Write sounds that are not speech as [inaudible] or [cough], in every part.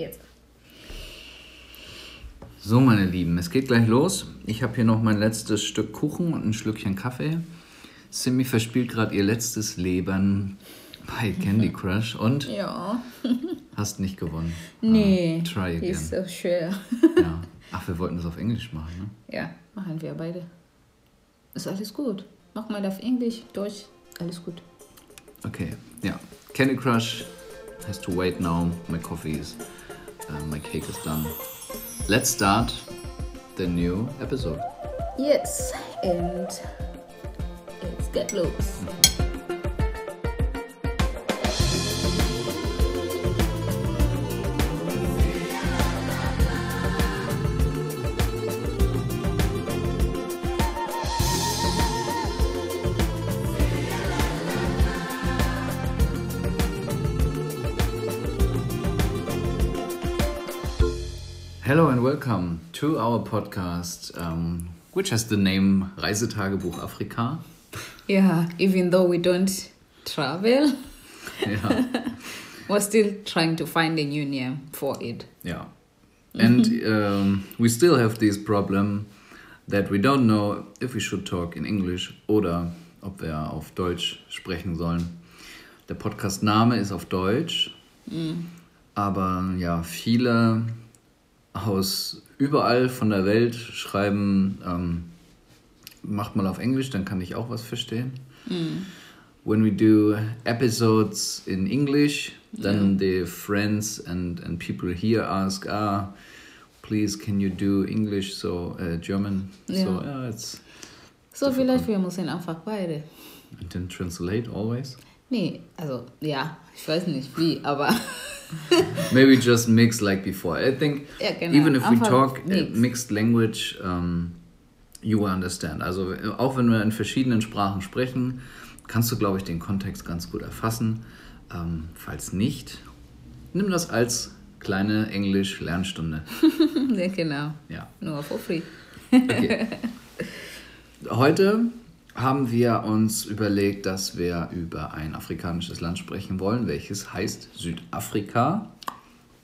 Jetzt. So, meine Lieben, es geht gleich los. Ich habe hier noch mein letztes Stück Kuchen und ein Schlückchen Kaffee. Simi verspielt gerade ihr letztes Leben bei Candy Crush und Ja. [laughs] hast nicht gewonnen. Nee. Ah, try again. Ist so schwer. Ja. [laughs] Ach, wir wollten das auf Englisch machen, ne? Ja, machen wir beide. Ist alles gut. Mach mal auf Englisch, Deutsch, alles gut. Okay, ja. Candy Crush has to wait now. My coffee is, uh, my cake is done. Let's start the new episode. Yes, and let's get loose. Hello to our podcast, um, which has the name Reisetagebuch Afrika. Yeah, even though we don't travel, Yeah, [laughs] we're still trying to find a new name for it. yeah. And um, we still have this problem that we don't know if we should talk in English oder ob wir auf Deutsch sprechen sollen. Der Podcast-Name ist auf Deutsch, aber ja, viele aus überall von der Welt schreiben, ähm, macht mal auf Englisch, dann kann ich auch was verstehen. When we do episodes in English, then the friends and, and people here ask, ah, please can you do English, so uh, German? So Ja. yeah, it's So, vielleicht wir müssen einfach beide. and then translate always. Nee, also ja, ich weiß nicht wie, aber [laughs] Maybe just mix like before. I think Ja, genau. even if we Einfach talk uh, mix. mixed language, um, you will understand. Also auch wenn wir in verschiedenen Sprachen sprechen, kannst du, glaube ich, den Kontext ganz gut erfassen. Ähm, falls nicht, nimm das als kleine Englisch-Lernstunde. [laughs] ja, genau. Ja. Nur for free. Okay. [laughs] Heute haben wir uns überlegt, dass wir über ein afrikanisches Land sprechen wollen, welches heißt Südafrika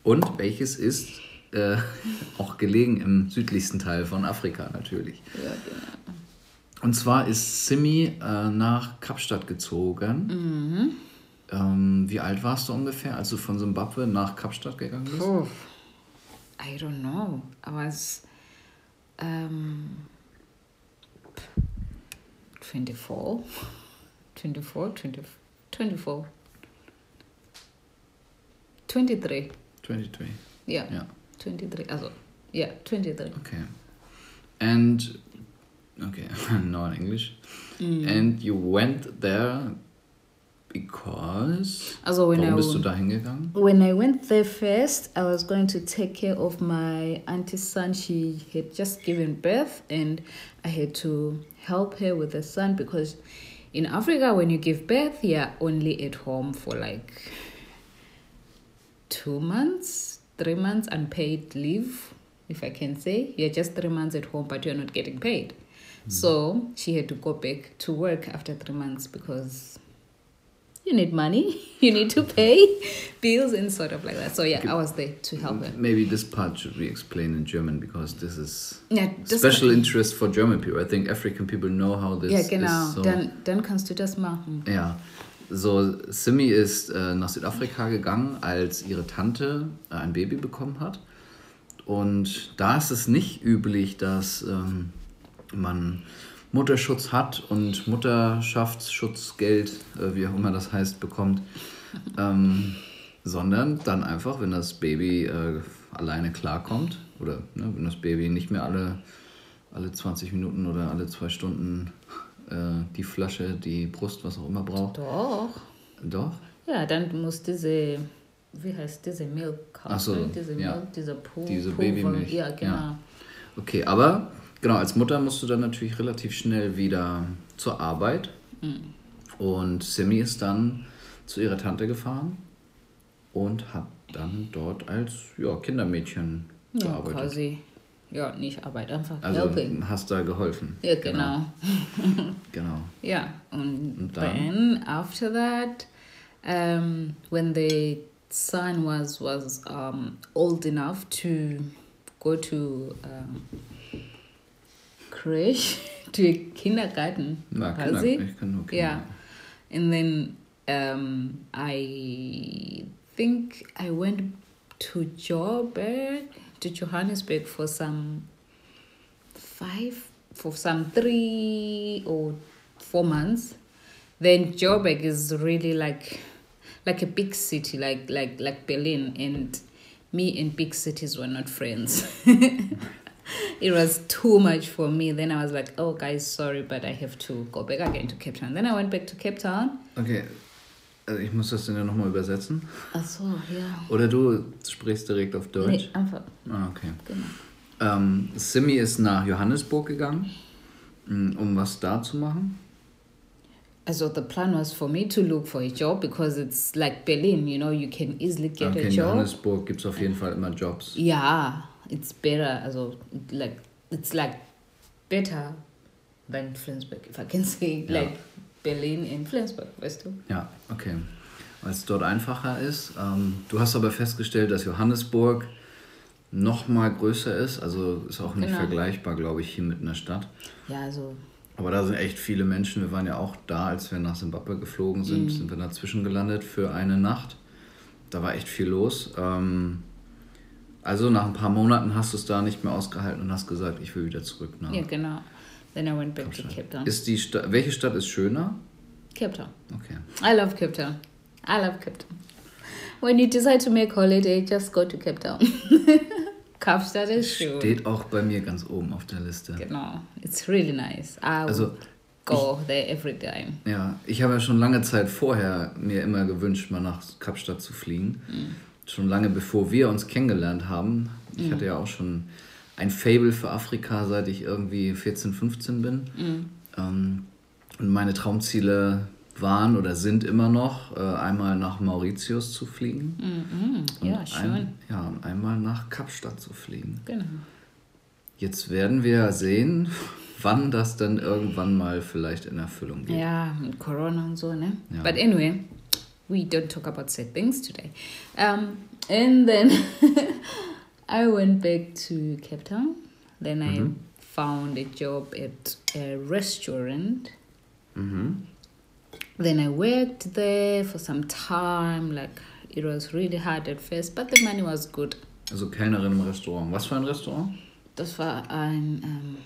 und welches ist äh, [laughs] auch gelegen im südlichsten Teil von Afrika natürlich. Ja, genau. Und zwar ist Simi äh, nach Kapstadt gezogen. Ähm, wie alt warst du ungefähr, als du von Simbabwe nach Kapstadt gegangen bist? Puh. I don't know. Aber es ähm, 24, 24, 20, 24, 23. 23. Ja, Ja. 23. Also, ja, 23. Okay. And okay, [laughs] no in English. Mm. And you went there because Also, when Warum I bist du da hingegangen? When I went there first, I was going to take care of my auntie's son. She had just given birth, and I had to help her with the son because in Africa, when you give birth, you're only at home for like two months, three months unpaid leave, if I can say. You're just three months at home, but you're not getting paid. Hmm. So she had to go back to work after three months because you need money, [laughs] you need to pay bills and sort of like that. So yeah, I was there to help her. Maybe this part should we explain in German because this is Ja, special interest for German people. I think African people know how this ja genau. is. So, Dann, dann kannst du das machen. ja. So, Simi ist äh, nach Südafrika gegangen, als ihre Tante äh, ein Baby bekommen hat. Und da ist es nicht üblich, dass ähm, man Mutterschutz hat und Mutterschaftsschutzgeld, äh, wie auch immer das heißt, bekommt. Ähm, sondern dann einfach, wenn das Baby äh, alleine klarkommt oder ne, wenn das Baby nicht mehr alle, alle 20 Minuten oder alle zwei Stunden äh, die Flasche, die Brust, was auch immer braucht. Doch. Doch? Ja, dann muss diese, wie heißt diese Milk? Ach so, diese ja. Milk, diese Pu Diese. Babymilch, Ja, genau. ja. Okay, aber genau, als Mutter musst du dann natürlich relativ schnell wieder zur Arbeit. Und Simi ist dann zu ihrer Tante gefahren und hat dann dort als ja, Kindermädchen Ja, gearbeitet. quasi. Ja, nicht Arbeit, einfach Also helping. hast da geholfen. Ja, genau. Genau. [laughs] Yeah, and, Und then after that, um, when they son was was um, old enough to go to um, creche, [laughs] to a kindergarten. Na, was Kinder, it? ich Kinder. Yeah. And then um, I think I went to Joburg, to Johannesburg for some five, for some three or four months. Then Joburg is really like like a big city, like like like Berlin, and me and big cities were not friends. [laughs] it was too much for me. Then I was like, oh guys, sorry, but I have to go back again to Cape Town. Then I went back to Cape Town. Okay, also ich muss das dann ja nochmal übersetzen. Ach so, ja. Oder du sprichst direkt auf Deutsch? Nee, einfach, Ah, okay. genau. Ähm, Simi ist nach Johannesburg gegangen, mm, um was da zu machen. Also the plan was for me to look for a job because it's like Berlin, you know, you can easily get okay, a in job. Johannesburg gibt es auf jeden Fall immer Jobs. Yeah, it's better. Also, like it's like better than Flensburg, if I can [laughs] say, Ja. like Berlin in Flensburg, weißt du? Ja, okay. Weil es dort einfacher ist. Ähm, du hast aber festgestellt, dass Johannesburg noch mal größer ist. Also ist auch nicht Genau. vergleichbar, glaube ich, hier mit einer Stadt. Ja, also Aber da sind echt viele Menschen. Wir waren ja auch da, als wir nach Simbabwe geflogen sind, Mhm. sind wir dazwischen gelandet für eine Nacht. Da war echt viel los. Ähm, also nach ein paar Monaten hast du es da nicht mehr ausgehalten und hast gesagt, ich will wieder zurück nach ja, genau. Then I went back to Kapstadt. Cape Town. Ist die Sta welche Stadt ist schöner? Cape Town. Okay. I love Cape Town. I love Cape Town. When you decide to make holiday, just go to Cape Town. [laughs] Kapstadt is schön. Steht auch bei mir ganz oben auf der Liste. Genau. It's really nice. I Also, go there every time. Ja, ich habe ja schon lange Zeit vorher mir immer gewünscht, mal nach Kapstadt zu fliegen. Schon lange bevor wir uns kennengelernt haben. Ich hatte ja auch schon ein Fable für Afrika, seit ich irgendwie 14, 15 bin. Ähm, und meine Traumziele waren oder sind immer noch, äh, einmal nach Mauritius zu fliegen. Mhm. Ja, und schön. Ein, ja, und einmal nach Kapstadt zu fliegen. Genau. Jetzt werden wir sehen, [laughs] wann das dann irgendwann mal vielleicht in Erfüllung geht. Ja, mit Corona und so, ne? Ja. But anyway, we don't talk about sad things today. Um, and then [laughs] I went back to Cape Town. Then I Mhm. found a job at a restaurant. Mhm. Then I worked there for some time. Like it was really hard at first, but the money was good. Also Kellnerin im Restaurant. Was für ein Restaurant? Das war ein um,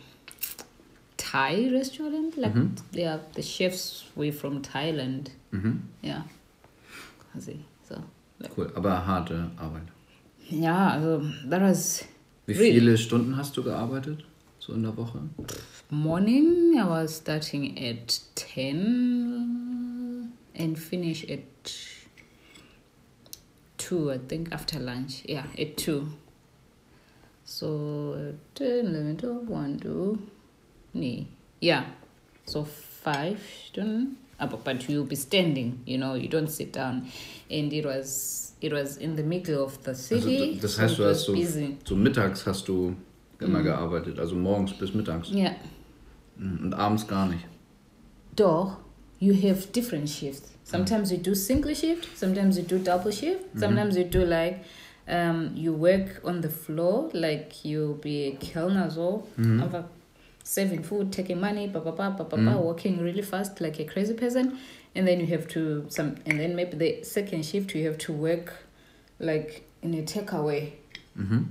Thai restaurant. Like Mhm. yeah, the chefs were from Thailand. Mhm. Ja, quasi. So. Cool, aber harte Arbeit. Ja, also that was Wie Really? viele Stunden hast du gearbeitet? So in der Woche? morning. I was starting at ten and finish at two. I think after lunch. Yeah, at two. So 10, 11, 12, 1, 2, nee. Yeah. So five Stunden. But you'll be standing, you know, you don't sit down. And it was it was in the middle of the Also, city. d- das so heißt, du hast so, busy. so mittags hast du immer Mhm. gearbeitet, also morgens bis mittags. Yeah. Mhm, Und abends gar nicht. Doch, you have different shifts. Sometimes you do single shift, sometimes you do double shift, sometimes you do like um, you work on the floor, like you'll be a kellner so, Mhm. aber serving food, taking money, ba ba ba ba ba, ba, working really fast like a crazy person, and then you have to some, and then maybe the second shift you have to work like in a takeaway Mhm.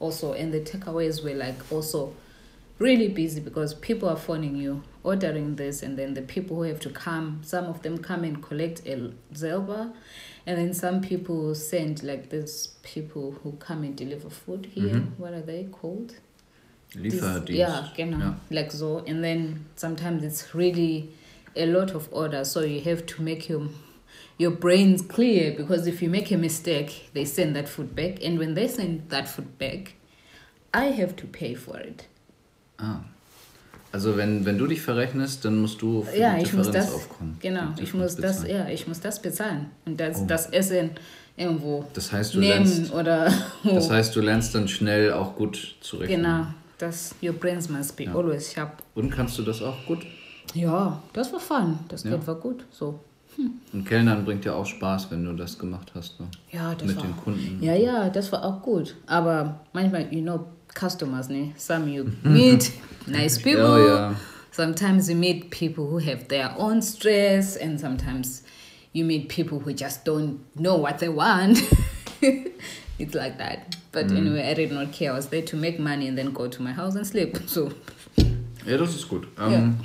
also. And the takeaways were like also really busy because people are phoning you ordering this and then the people who have to come some of them come and collect a zelba and then some people send like these people who come and deliver food here Mhm. what are they called This- Lieferdienst. yeah genau Ja. like so and then sometimes it's really a lot of orders so you have to make your your brains clear because if you make a mistake they send that food back and when they send that food back i have to pay for it Ah. Also wenn, wenn du dich verrechnest, dann musst du für ja die ich muss Differenz das aufkommen. genau ich muss das bezahlen. ja ich muss das bezahlen und das Oh. das Essen irgendwo Das heißt, du nehmen lernst, oder [laughs] das heißt, du lernst dann schnell auch gut zu rechnen. genau das your brains must be Ja. always sharp Und kannst du das auch gut? Ja, das war fun. Das Ja. Geld war gut. So. Und Kellnern bringt ja auch Spaß, wenn du das gemacht hast. Ne? Ja, das Mit war, den Kunden. Ja, ja, das war auch gut. Aber manchmal, you know, customers, ne? Some you [laughs] meet nice people. Oh, ja. Sometimes you meet people who have their own stress, and sometimes you meet people who just don't know what they want. [laughs] it's like that. But anyway, I did not care. I was there to make money and then go to my house and sleep. [laughs] So Ja, das ist gut. Ähm,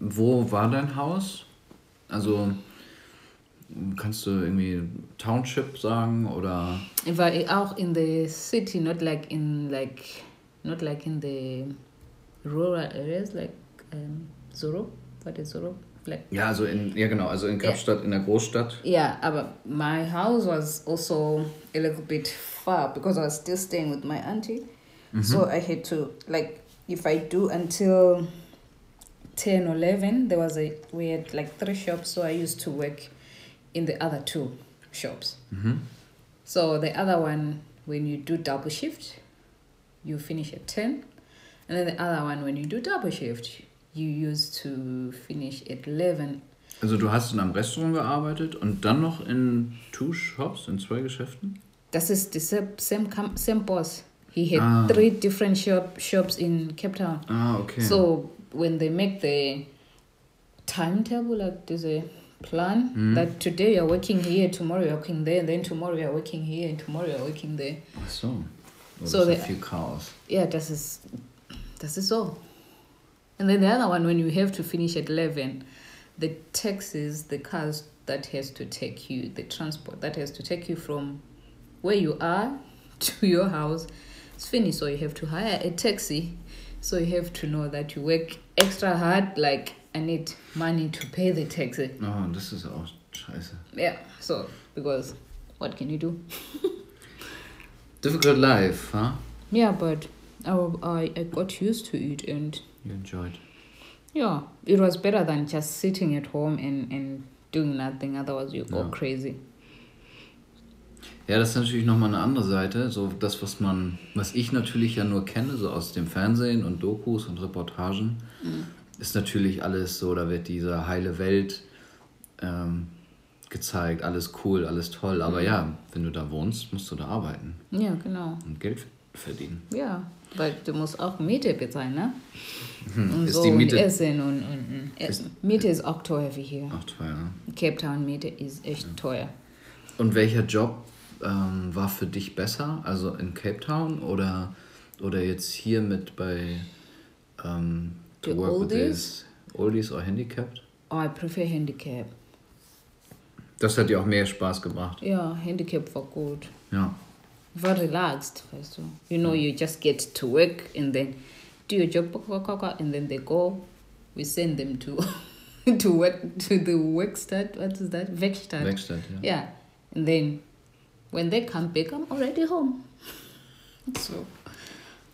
Wo war dein Haus? Also kannst du irgendwie Township sagen oder if I auch in the city, not like in like not like in the rural areas like um, Zoro. What is Zoro? Like ja, also in yeah, genau, also in Kapstadt in der Großstadt. Yeah, but my house was also a little bit far because I was still staying with my auntie. So I had to like if I do until 10 or 11, there was a we had like three shops, so I used to work in the other two shops. Mhm. So the other one, when you do double shift, you finish at 10. And then the other one, when you do double shift, you used to finish at 11. Also du hast in einem Restaurant gearbeitet und dann noch in two shops, in zwei Geschäften? That is the same same, boss. He had Ah. three different shop shops in Cape Town. Ah, okay. So when they make the timetable, like there's a plan Mhm. that today you're working here, tomorrow you're working there, and then tomorrow you're working here, and tomorrow you're working there. Ach so. Oh, So das ist the- viel Chaos. Yeah, das ist das ist all. And then the other one, when you have to finish at eleven, the taxis, the cars that has to take you, the transport that has to take you from where you are [laughs] to your house, it's finished. So you have to hire a taxi. So you have to know that you work extra hard. Like I need money to pay the taxi. Oh, this is auch scheiße. Yeah. So because what can you do? [laughs] Difficult life, huh? Yeah, but I I, I got used to it and You enjoyed. Yeah, it was better than just sitting at home and, and doing nothing. Otherwise, you go Ja. crazy. Ja, das ist natürlich nochmal eine andere Seite. So das, was man, was ich natürlich ja nur kenne, so aus dem Fernsehen und Dokus und Reportagen, ist natürlich alles so, da wird diese heile Welt ähm, gezeigt, alles cool, alles toll. Aber ja, wenn du da wohnst, musst du da arbeiten Ja, genau. und Geld verdienen. Ja, weil du musst auch Miete bezahlen, ne? Und Hm. Ist so die Miete und Essen und, und, und Essen. Miete ist auch teuer wie hier. auch teuer? ne? Cape Town Miete ist echt teuer. Und welcher Job ähm, war für dich besser? Also in Cape Town oder, oder jetzt hier mit bei ähm, to The work with Oldies? this Oldies or Handicapped? Oh, I prefer Handicap. Das hat dir auch mehr Spaß gemacht. Ja, Handicap war gut. Ja. War relaxed, weißt du. You know, you just get to work and then do your job and then they go. We send them to [laughs] to work to the Werkstatt. What is that? Werkstatt. Werkstatt, ja. Yeah. And then when they come back, I'm already home. [laughs] So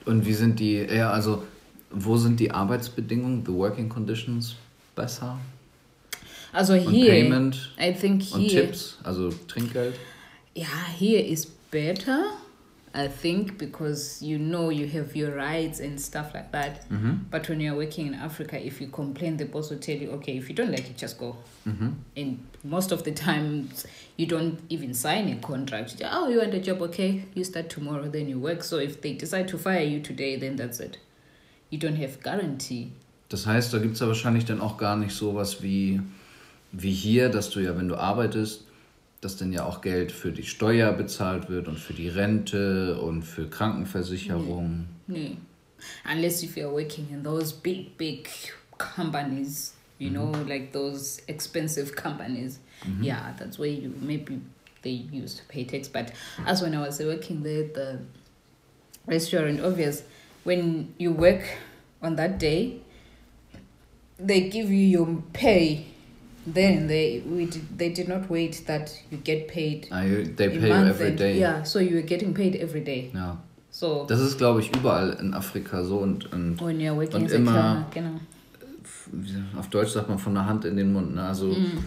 Und wie sind die, ja, also wo sind die Arbeitsbedingungen, the working conditions besser? also Und here Payment I think und here Tipps, also Trinkgeld? yeah, here is better. I think because you know you have your rights and stuff like that. Mhm. But when you're working in Africa, if you complain, the boss will tell you, okay, if you don't like it, just go. Mhm. And most of the times, you don't even sign a contract. You Oh, you want a job? Okay, you start tomorrow, then you work. So if they decide to fire you today, then that's it. You don't have guarantee. Das heißt, da gibt es ja wahrscheinlich dann auch gar nicht sowas wie, wie hier, dass du ja, wenn du arbeitest, dass dann ja auch Geld für die Steuer bezahlt wird und für die Rente und für Krankenversicherung. No. Unless if you're working in those big, big companies, you know, like those expensive companies. Yeah, that's where you maybe they used to pay tax. But as when I was working there at the restaurant, obvious, when you work on that day, they give you your pay. Then they we did, they did not wait that you get paid. Ah, you- they pay you every and- day. Yeah, so you were getting paid every day. Ja. So Das ist, glaube ich, überall in Afrika so und, und when you're working Und as a immer- genau. auf Deutsch sagt man von der Hand in den Mund. Ne? Also, Mm.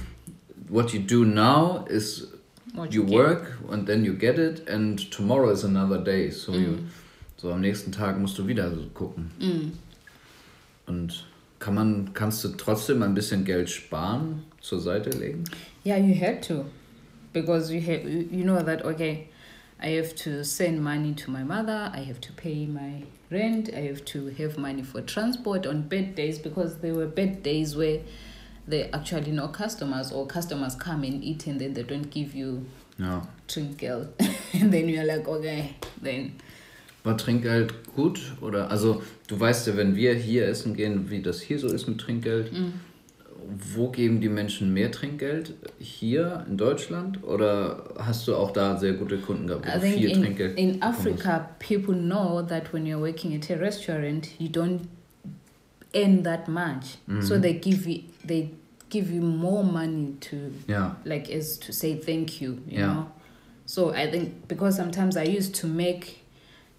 what you do now is What you get. work and then you get it and tomorrow is another day. So, you, Mm. so am nächsten Tag musst du wieder so gucken. Mm. Und kann man, kannst du trotzdem ein bisschen Geld sparen zur Seite legen? Yeah, you had to, because you have you know that okay, I have to send money to my mother. I have to pay my rent. I have to have money for transport on bad days because there were bad days where there are actually no customers or customers come and eat and then they don't give you Ja. trinkgeld [laughs] and then you're like okay then War Trinkgeld gut? Oder also du weißt ja, wenn wir hier essen gehen, wie das hier so ist mit Trinkgeld. Wo geben die Menschen mehr Trinkgeld? Hier in Deutschland? Oder hast du auch da sehr gute Kunden gehabt, wo viel in, Trinkgeld in? Africa, people know that when you're working at a restaurant, you don't earn that much. So they give you they give you more money to Ja. like as to say thank you, you Yeah. know. So I think because sometimes I used to make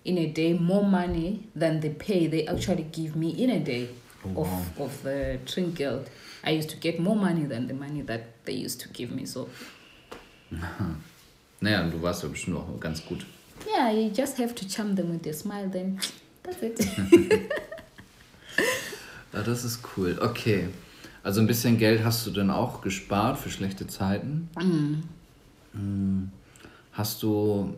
in a day more money than the pay they actually give me in a day Oh, of wow. of the trinkgeld. I used to get more money than the money that they used to give me. So [laughs] Naja, du warst ja bestimmt auch ganz gut. Yeah, you just have to charm them with your smile, then that's it. Ja, [laughs] das ist cool. Okay. Also ein bisschen Geld hast du dann auch gespart für schlechte Zeiten. Mm. Hast du.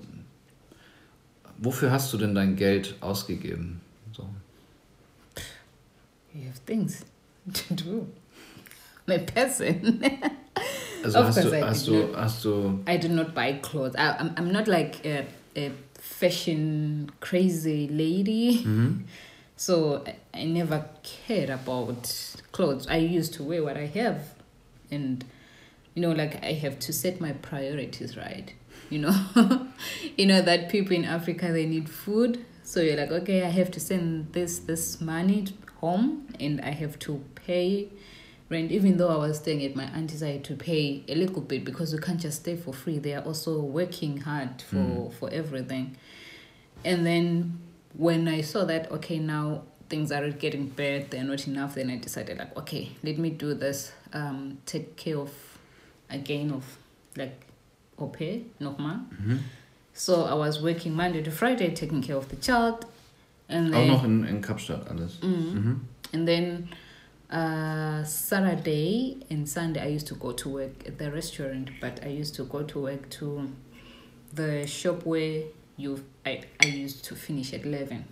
Wofür hast du denn dein Geld ausgegeben? So. you have things to do. [laughs] A person. [laughs] Also hast du, I hast did du, hast du. I do not buy clothes. I, I'm, I'm not like a, a fashion crazy lady. [laughs] So I, I never cared about clothes. I used to wear what I have. And, you know, like I have to set my priorities right. You know, [laughs] you know that people in Africa, they need food. So you're like, okay, I have to send this, this money home and I have to pay rent. Even though I was staying at my auntie's, I had to pay a little bit because you can't just stay for free. They are also working hard for, for everything. And then when I saw that, okay, now things are getting bad, they're not enough, then I decided, like, okay, let me do this, um, take care of, again, of like, au pair, nochmal. So I was working Monday to Friday, taking care of the child. And Auch then, noch in, in Kapstadt alles. Mhm. and then uh, Saturday and Sunday, I used to go to work at the restaurant, but I used to go to work to the shop where you I, I used to finish at 11.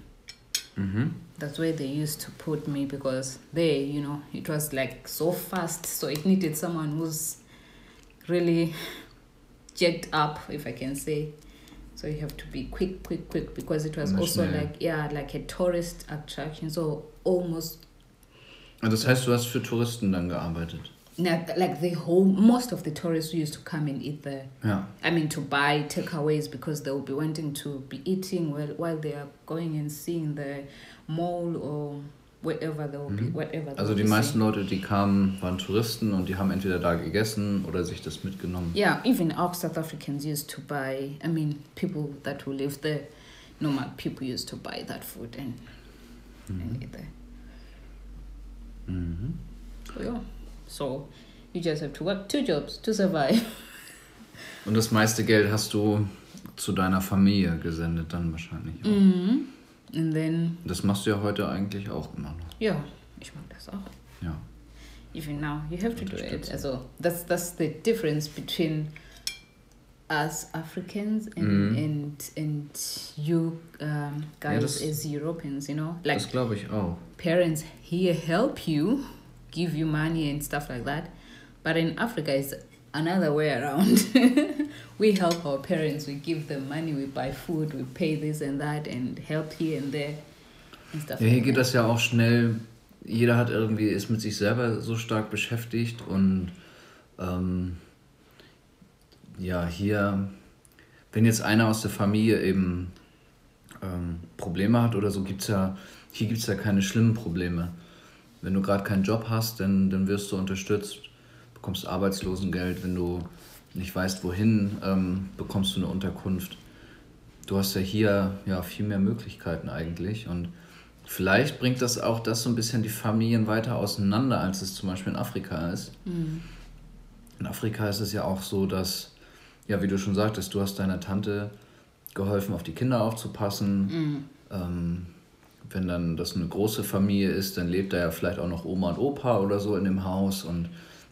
Mhm. That's where they used to put me because there, you know, it was like so fast. So it needed someone who's really jacked up, if I can say. So you have to be quick, quick, quick because it was also schnell. like, yeah, like a tourist attraction. So almost Ah, Das heißt, du hast für Touristen dann gearbeitet. Like, like the whole most of the tourists used to come and eat there. yeah I mean to buy takeaways because they will be wanting to be eating while while they are going and seeing the mall or wherever they will be whatever. they Also die meisten. Leute, die kamen, waren Touristen und die haben entweder da gegessen oder sich das mitgenommen. Yeah, even our South Africans used to buy. I mean, people that who live there, normal people used to buy that food and, and eat there. Mhm. So yeah, so you just have to work two jobs to survive. [laughs] Und das meiste Geld hast du zu deiner Familie gesendet dann wahrscheinlich. Auch. Mm. And then Das machst du ja heute eigentlich auch immer noch. yeah, ich mag das auch. Ja. even now you have to do it also that's that's the difference between us africans and Mhm. and and you um, guys das- as europeans you know like Das glaube ich auch. parents here help you give you money and stuff like that but in africa it's another way around [laughs] we help our parents we give them money we buy food we pay this and that and help here and there and stuff Ja, hier like geht that. das ja auch schnell. Jeder hat irgendwie, ist mit sich selber so stark beschäftigt und ähm, ja, hier, wenn jetzt einer aus der Familie eben ähm, Probleme hat oder so, gibt's ja, hier gibt es ja keine schlimmen Probleme. Wenn du gerade keinen Job hast, dann, dann wirst du unterstützt, bekommst Arbeitslosengeld. Wenn du nicht weißt, wohin, ähm, bekommst du eine Unterkunft. Du hast ja hier ja viel mehr Möglichkeiten eigentlich und vielleicht bringt das auch das so ein bisschen die Familien weiter auseinander, als es zum Beispiel in Afrika ist. In Afrika ist es ja auch so, dass, ja, wie du schon sagtest, du hast deiner Tante geholfen, auf die Kinder aufzupassen. Ähm, wenn dann das eine große Familie ist, dann lebt da ja vielleicht auch noch Oma und Opa oder so in dem Haus und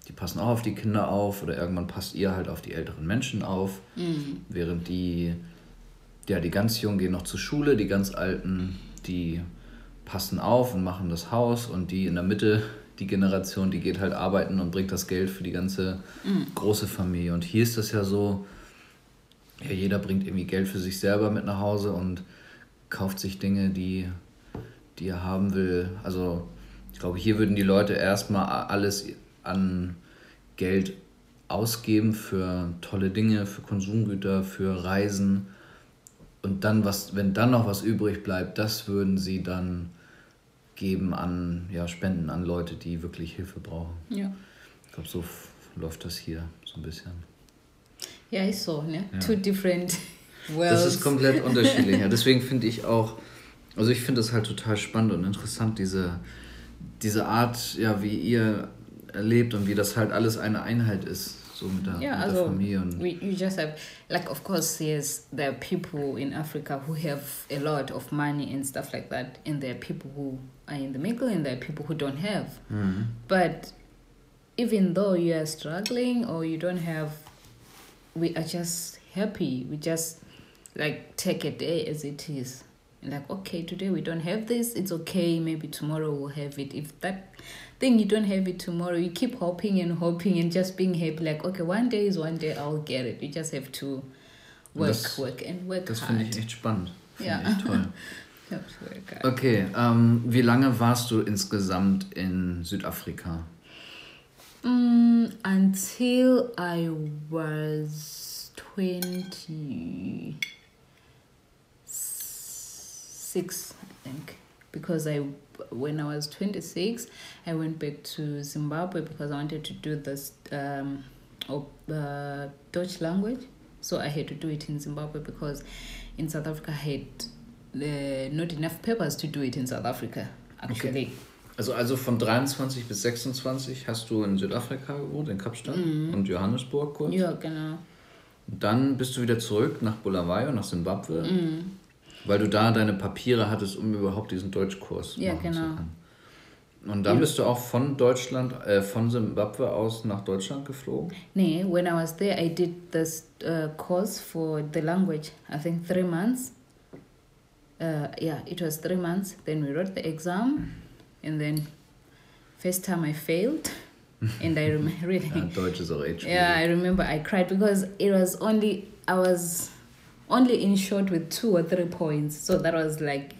die passen auch auf die Kinder auf oder irgendwann passt ihr halt auf die älteren Menschen auf, Mhm. während die, ja, die ganz Jungen gehen noch zur Schule, die ganz Alten, die passen auf und machen das Haus und die in der Mitte, die Generation, die geht halt arbeiten und bringt das Geld für die ganze große Familie. Und hier ist das ja so, ja, jeder bringt irgendwie Geld für sich selber mit nach Hause und kauft sich Dinge, die, die er haben will. Also ich glaube, hier würden die Leute erstmal alles an Geld ausgeben für tolle Dinge, für Konsumgüter, für Reisen. Und dann, was, wenn dann noch was übrig bleibt, das würden sie dann geben an ja, Spenden an Leute, die wirklich Hilfe brauchen. Ja. Ich glaube, so läuft das hier so ein bisschen. Ja, ist so, ne? Ja. Two different worlds. [laughs] Das ist komplett unterschiedlich. Ja. [laughs] Deswegen finde ich auch, also ich finde es halt total spannend und interessant, diese, diese Art, ja, wie ihr erlebt und wie das halt alles eine Einheit ist, so mit der, yeah, mit der also Familie. Und, we, you just have like of course yes there are people in Africa who have a lot of money and stuff like that and there are people who are in the middle and there are people who don't have Mhm. but even though you are struggling or you don't have we are just happy we just like take a day as it is like okay today we don't have this it's okay maybe tomorrow we'll have it if that thing you don't have it tomorrow you keep hoping and hoping and just being happy like okay one day is one day i'll get it you just have to work Das- work and work Das hard finde ich echt spannend. Ja. ich toll. You have to work hard. Okay, ähm, wie lange warst du insgesamt in Südafrika? Mm, until I was 26, I think. Because I, when I was 26, I went back to Zimbabwe because I wanted to do this um, the Dutch language. So I had to do it in Zimbabwe because in South Africa I had uh, not enough papers to do it in South Africa, actually. Also, also von 23 bis 26 hast du in Südafrika gewohnt, in Kapstadt und Johannesburg kurz. Ja, genau. Dann bist du wieder zurück nach Bulawayo, nach Simbabwe, weil du da deine Papiere hattest, um überhaupt diesen Deutschkurs Ja, machen zu genau. können. Und dann bist du auch von Deutschland, äh, von Simbabwe aus nach Deutschland geflogen? Nee, when I was there, I did this uh, course for the language. I think three months. Uh, yeah, it was three months. Then we wrote the exam, and then first time I failed, [laughs] and I remember really. Ja, Deutsch ist auch echt schwierig. Yeah, I remember I cried because it was only I was only in short with two or three points. So that was like,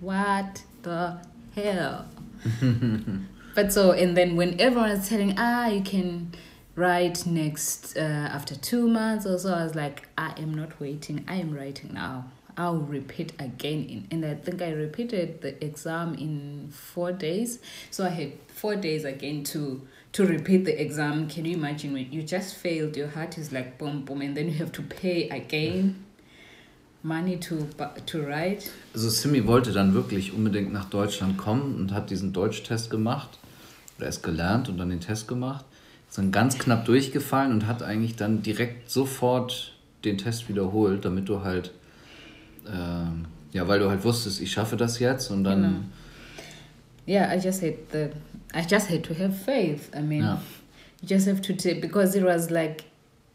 what the hell? [laughs] but so and then when everyone is telling ah you can write next uh, after two months or so, I was like I am not waiting. I am writing now. I'll repeat again in and I think I repeated the exam in four days. So I had four days again to to repeat the exam. Can you imagine when you just failed, your heart is like boom boom and then you have to pay again money to to write. Also Simi wollte dann wirklich unbedingt nach Deutschland kommen und hat diesen Deutschtest gemacht oder es gelernt und dann den Test gemacht. Ist dann ganz knapp durchgefallen und hat eigentlich dann direkt sofort den Test wiederholt, damit du halt, ähm, ja, weil du halt wusstest, ich schaffe das jetzt und dann, Genau. yeah i just had the i just had to have faith i mean Ja. you just have to take because it was like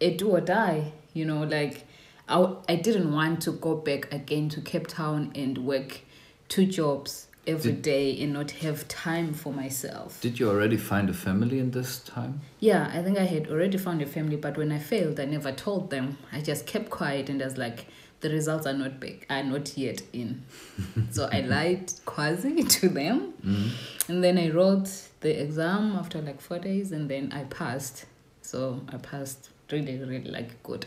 a do or die you know like I, I didn't want to go back again to cape town and work two jobs every Did- day and not have time for myself. Did you already find a family in this time? yeah i think i had already found a family but when i failed i never told them. I just kept quiet and i was like the results are not big are not yet in. [laughs] So i lied quasi [laughs] to them. Mm-hmm. And then i wrote the exam after like four days and then i passed. So i passed really really like good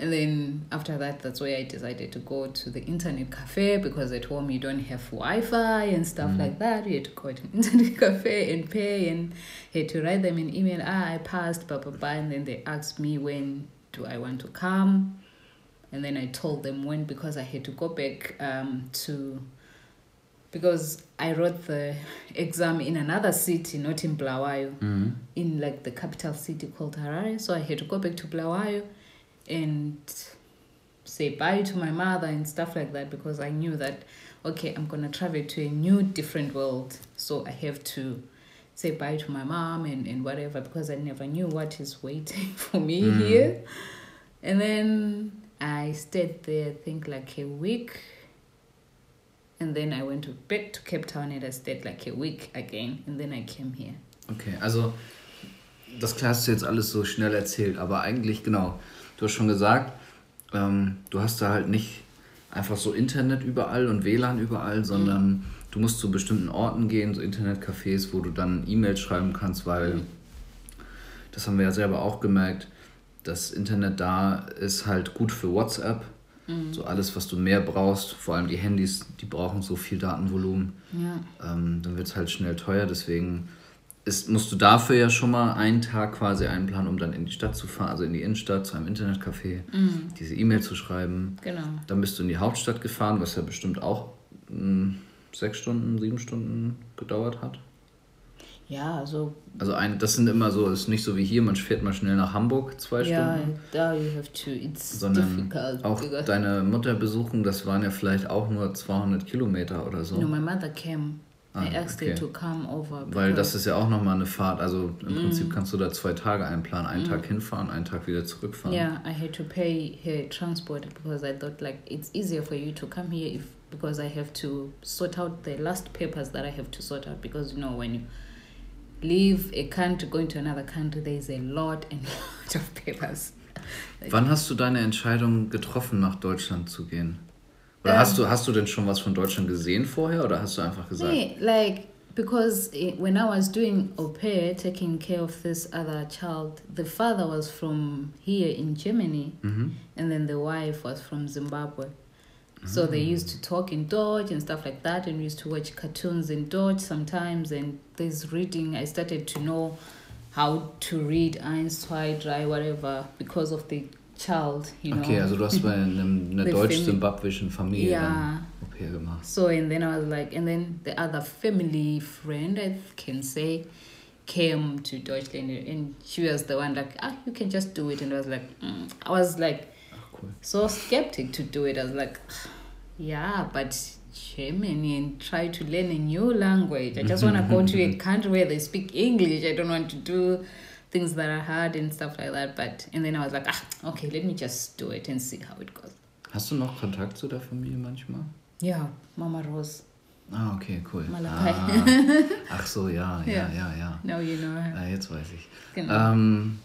and then after that that's where i decided to go to the internet cafe because at home you don't have wi-fi and stuff like that. You had to go to an [laughs] internet cafe and pay and had to write them an email ah i passed blah blah blah. And then they asked me when do i want to come. And then i told them when because i had to go back um, to because i wrote the [laughs] exam in another city not in blawayo. Mhm. in like the capital city called Harare. So I had to go back to Blawayo and say bye to my mother and stuff like that because I knew that okay, I'm gonna travel to a new different world. So I have to say bye to my mom and, and whatever because I never knew what is waiting [laughs] for me mm-hmm. here. And then I stayed there, I think like a week. And then I went to back to Cape Town and I stayed like a week again. And then I came here. Okay, also das klar hast du jetzt alles so schnell erzählt, aber eigentlich genau, du hast schon gesagt, ähm, du hast da halt nicht einfach so Internet überall und WLAN überall, sondern mhm. du musst zu bestimmten Orten gehen, so Internetcafés, wo du dann E-Mails schreiben kannst, weil das haben wir ja selber auch gemerkt, das Internet da ist halt gut für WhatsApp. Mhm. So alles, was du mehr brauchst, vor allem die Handys, die brauchen so viel Datenvolumen. Ja. Ähm, dann wird es halt schnell teuer, deswegen ist, musst du dafür ja schon mal einen Tag quasi einplanen, um dann in die Stadt zu fahren, also in die Innenstadt, zu einem Internetcafé, mhm. diese E-Mail zu schreiben. Genau. Dann bist du in die Hauptstadt gefahren, was ja bestimmt auch mh, hm, sechs Stunden, sieben Stunden gedauert hat. Ja, also. Also ein, das sind immer so, ist nicht so wie hier, man fährt mal schnell nach Hamburg zwei yeah, Stunden. Ja, da you have to, it's sondern difficult. Auch deine Mutter besuchen, das waren ja vielleicht auch nur 200 Kilometer oder so. No, my mother came Ah, okay. to come over. Weil das ist ja auch nochmal eine Fahrt. Also im mm. Prinzip kannst du da zwei Tage einplanen. Einen mm. Tag hinfahren, einen Tag wieder zurückfahren. Yeah, I had to pay her transport because I thought like it's easier for you to come here if because I have to sort out the last papers that I have to sort out because you know when you leave a country going to another country there is a lot and [laughs] lot of papers. Wann hast du deine Entscheidung getroffen, nach Deutschland zu gehen? Oder um, hast du hast du denn schon was von Deutschland gesehen vorher oder hast du einfach gesagt? Nee, like because it, when I was doing au pair, taking care of this other child, the father was from here in Germany, mm-hmm. and then the wife was from Zimbabwe. So they ah. used to talk in Dutch and stuff like that, and we used to watch cartoons in Dutch sometimes. And this reading, I started to know how to read eins, zwei, drei, whatever, because of the child, you know. Okay, also du hast bei einem, [laughs] einer deutsch-zimbabwischen Familie yeah. Au gemacht. So and then I was like, and then the other family friend, I can say, came to Deutschland and she was the one like, ah, you can just do it. And I was like, mm. I was like, cool. so skeptic to do it. I was like, yeah, but Germany and try to learn a new language. I just want to go to a [laughs] country where they speak English. I don't want to do things that are hard and stuff like that. But and then I was like, ah, okay, let me just do it and see how it goes. Hast du noch Kontakt zu der Familie manchmal? Ja, Mama Rose. Ah, okay, cool. Malakai. Ah, [laughs] ach so, [laughs] ja, ja, ja, ja. Now you know her. Ah, jetzt weiß ich. Genau. Ähm,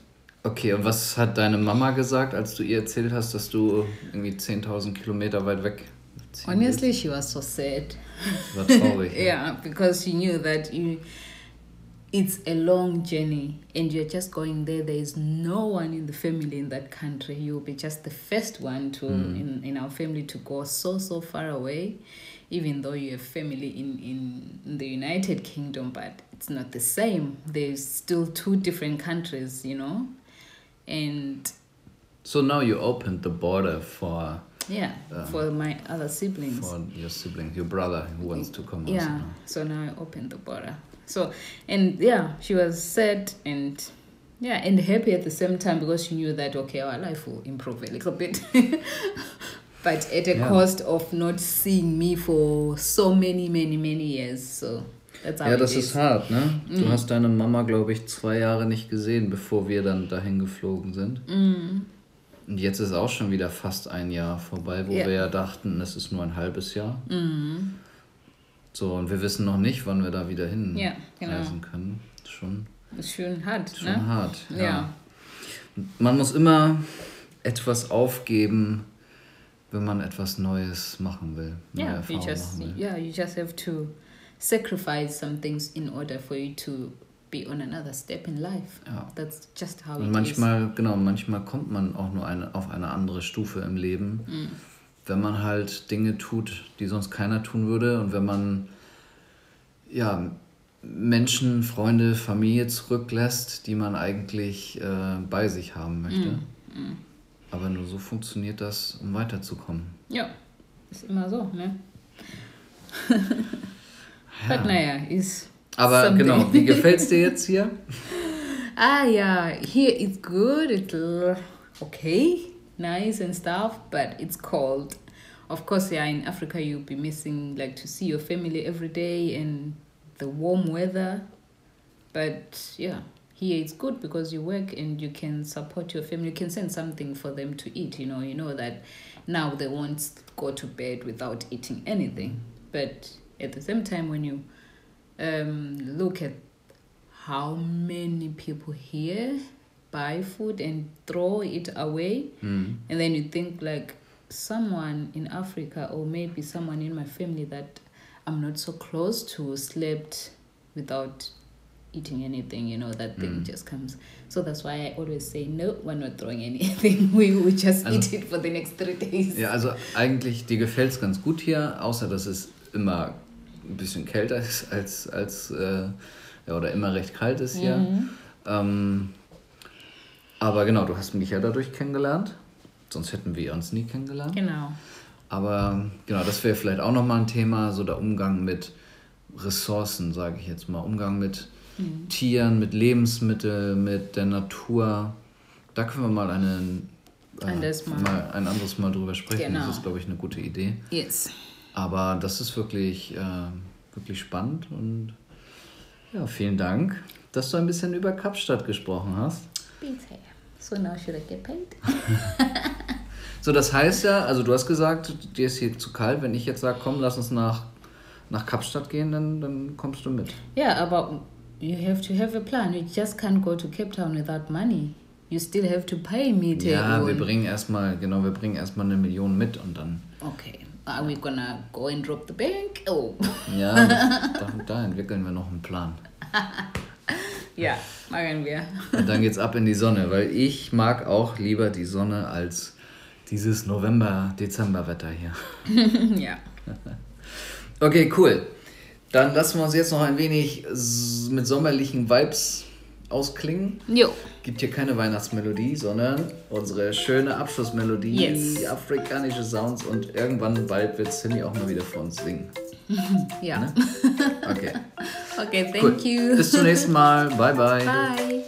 okay, und was hat deine Mama gesagt, als du ihr erzählt hast, dass du irgendwie 10.000 Kilometer weit weg Honestly, she was so sad. War traurig. [laughs] yeah, because she knew that you it's a long journey and you're just going there. There is no one in the family in that country. You'll be just the first one to mm. in, in our family to go so so far away even though you have family in, in, the united kingdom but it's not the same. There's still two different countries you know? And so now you opened the border for yeah um, for my other siblings. for your sibling your brother who wants to come yeah also so now i opened the border so, and yeah, she was sad and yeah, and happy at the same time because she knew that okay, our life will improve a little bit. [laughs] but at a yeah. cost of not seeing me for so many, many, many years. So that's how Ja, das ist. hart, ne? Du mm. hast deine Mama, glaube ich, zwei Jahre nicht gesehen, bevor wir dann dahin geflogen sind. Mm. Und jetzt ist auch schon wieder fast ein Jahr vorbei, wo yeah. wir ja dachten, es ist nur ein halbes Jahr. Mm. So, und wir wissen noch nicht, wann wir da wieder hin ja, genau. reisen können. Schon. Ist schön hart, schon ne? hart, ja. ja. Man muss immer etwas aufgeben, wenn man etwas Neues machen will. Yeah, you just, will. yeah, you just have to sacrifice some things in order for you to be on another step in life. Ja. That's just how Und manchmal, is. genau, manchmal kommt man auch nur eine, auf eine andere Stufe im Leben. Mm wenn man halt Dinge tut, die sonst keiner tun würde und wenn man ja, Menschen, Freunde, Familie zurücklässt, die man eigentlich äh, bei sich haben möchte. Mm, mm. Aber nur so funktioniert das, um weiterzukommen. Ja, ist immer so, ne? [laughs] ja. But naja, ist. Aber someday. genau, wie gefällt es dir jetzt hier? [laughs] ah ja, it's good, it's okay nice and stuff, but it's cold. Of course, yeah, in Africa you'll be missing like to see your family every day and the warm weather. but yeah, here it's good because you work and you can support your family. You can send something for them to eat. You know, you know that now they won't go to bed without eating anything. But at the same time, when you um, look at how many people here buy food and throw it away, Mm. and then you think like someone in Africa or maybe someone in my family that I'm not so close to slept without eating anything, you know, that thing Mm. just comes. So that's why I always say, no, we're not throwing anything. [laughs] We will just Also- eat it for the next three days. Ja, also eigentlich, dir gefällt's ganz gut hier, außer dass es immer ein bisschen kälter ist als, als äh, ja, oder immer recht kalt ist hier. Mhm. Ähm, aber genau, du hast mich ja dadurch kennengelernt. Sonst hätten wir uns nie kennengelernt. Genau. Aber genau, das wäre vielleicht auch nochmal ein Thema, so der Umgang mit Ressourcen, sage ich jetzt mal. Umgang mit Tieren, mit Lebensmitteln, mit der Natur. Da können wir mal, eine, äh, Mal. ein anderes Mal drüber sprechen. Genau. Das ist, glaube ich, eine gute Idee. Yes. Aber das ist wirklich, äh, wirklich spannend und ja, vielen Dank, dass du ein bisschen über Kapstadt gesprochen hast. Bitte. So now should I get paid? [laughs] So, das heißt ja, also du hast gesagt, dir ist hier zu kalt. Wenn ich jetzt sage, komm, lass uns nach, nach Kapstadt gehen, dann, dann kommst du mit. Yeah, but you have to have a plan. You just can't go to Cape Town without money. You still have to pay me to Ja, wir bringen erstmal, genau, wir bringen erstmal eine Million mit und dann, Okay. Are we gonna go and rob the bank? Oh. ja, [laughs] da, da entwickeln wir noch einen Plan. [laughs] ja, machen wir. Und dann geht's ab in die Sonne, weil ich mag auch lieber die Sonne als dieses November, Dezember-Wetter hier. [laughs] ja. Okay, cool. Dann lassen wir uns jetzt noch ein wenig mit sommerlichen Vibes ausklingen. Jo. Gibt hier keine Weihnachtsmelodie, sondern unsere schöne Abschlussmelodie, Yes. afrikanische Sounds und irgendwann bald wird Cindy auch mal wieder für uns singen. [laughs] Ja. Okay, [laughs] Okay, thank cool. you. Bis zum nächsten Mal. [laughs] Bye, bye. Bye.